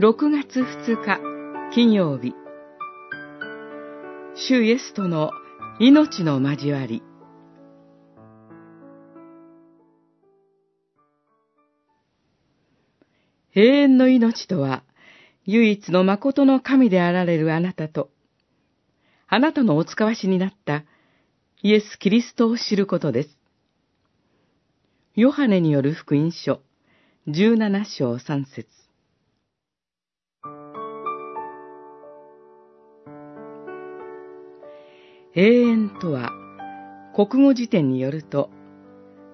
6月2日金曜日。主イエスとの命の交わり。永遠の命とは唯一の誠の神であられるあなたとあなたのお使わしになったイエス・キリストを知ることです。ヨハネによる福音書17章3節。永遠とは、国語辞典によると、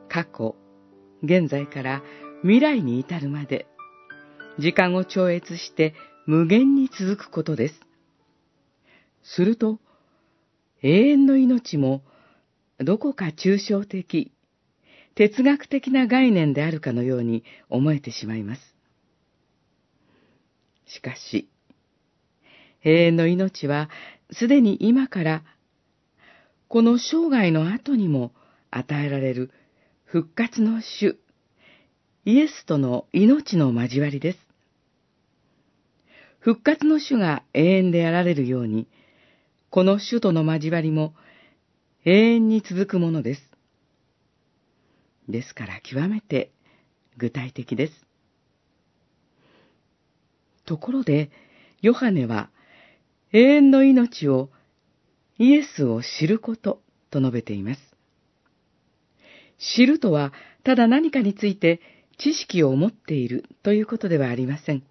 過去、現在から未来に至るまで、時間を超越して無限に続くことです。すると、永遠の命も、どこか抽象的、哲学的な概念であるかのように思えてしまいます。しかし、永遠の命はすでに今からこの生涯の後にも与えられる復活の主、イエスとの命の交わりです。復活の主が永遠であられるように、この主との交わりも永遠に続くものです。ですから極めて具体的です。ところで、ヨハネは永遠の命をイエスを知ることと述べています。知るとは、ただ何かについて知識を持っているということではありません。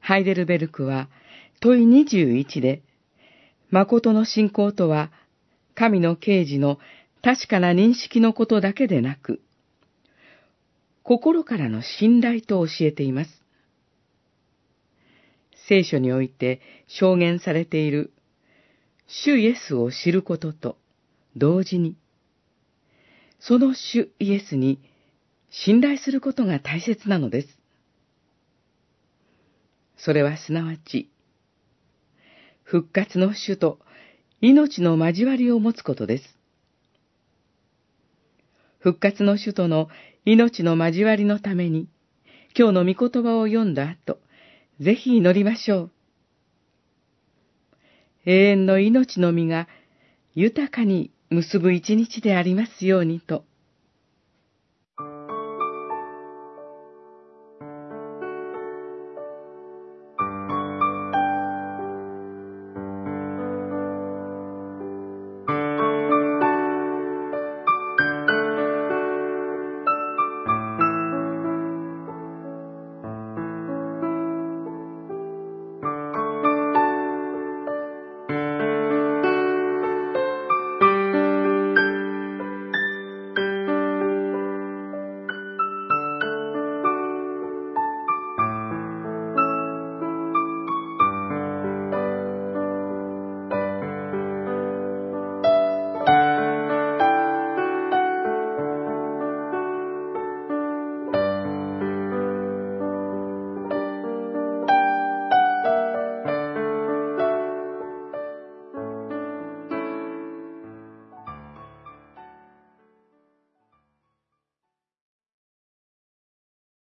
ハイデルベルクは問い21で、誠の信仰とは、神の啓示の確かな認識のことだけでなく、心からの信頼と教えています。聖書において証言されている主イエスを知ることと同時に、その主イエスに信頼することが大切なのです。それはすなわち、復活の主と命の交わりを持つことです。復活の主との命の交わりのために、今日の御言葉を読んだ後、ぜひ祈りましょう。永遠の命の実が豊かに結ぶ一日でありますようにと。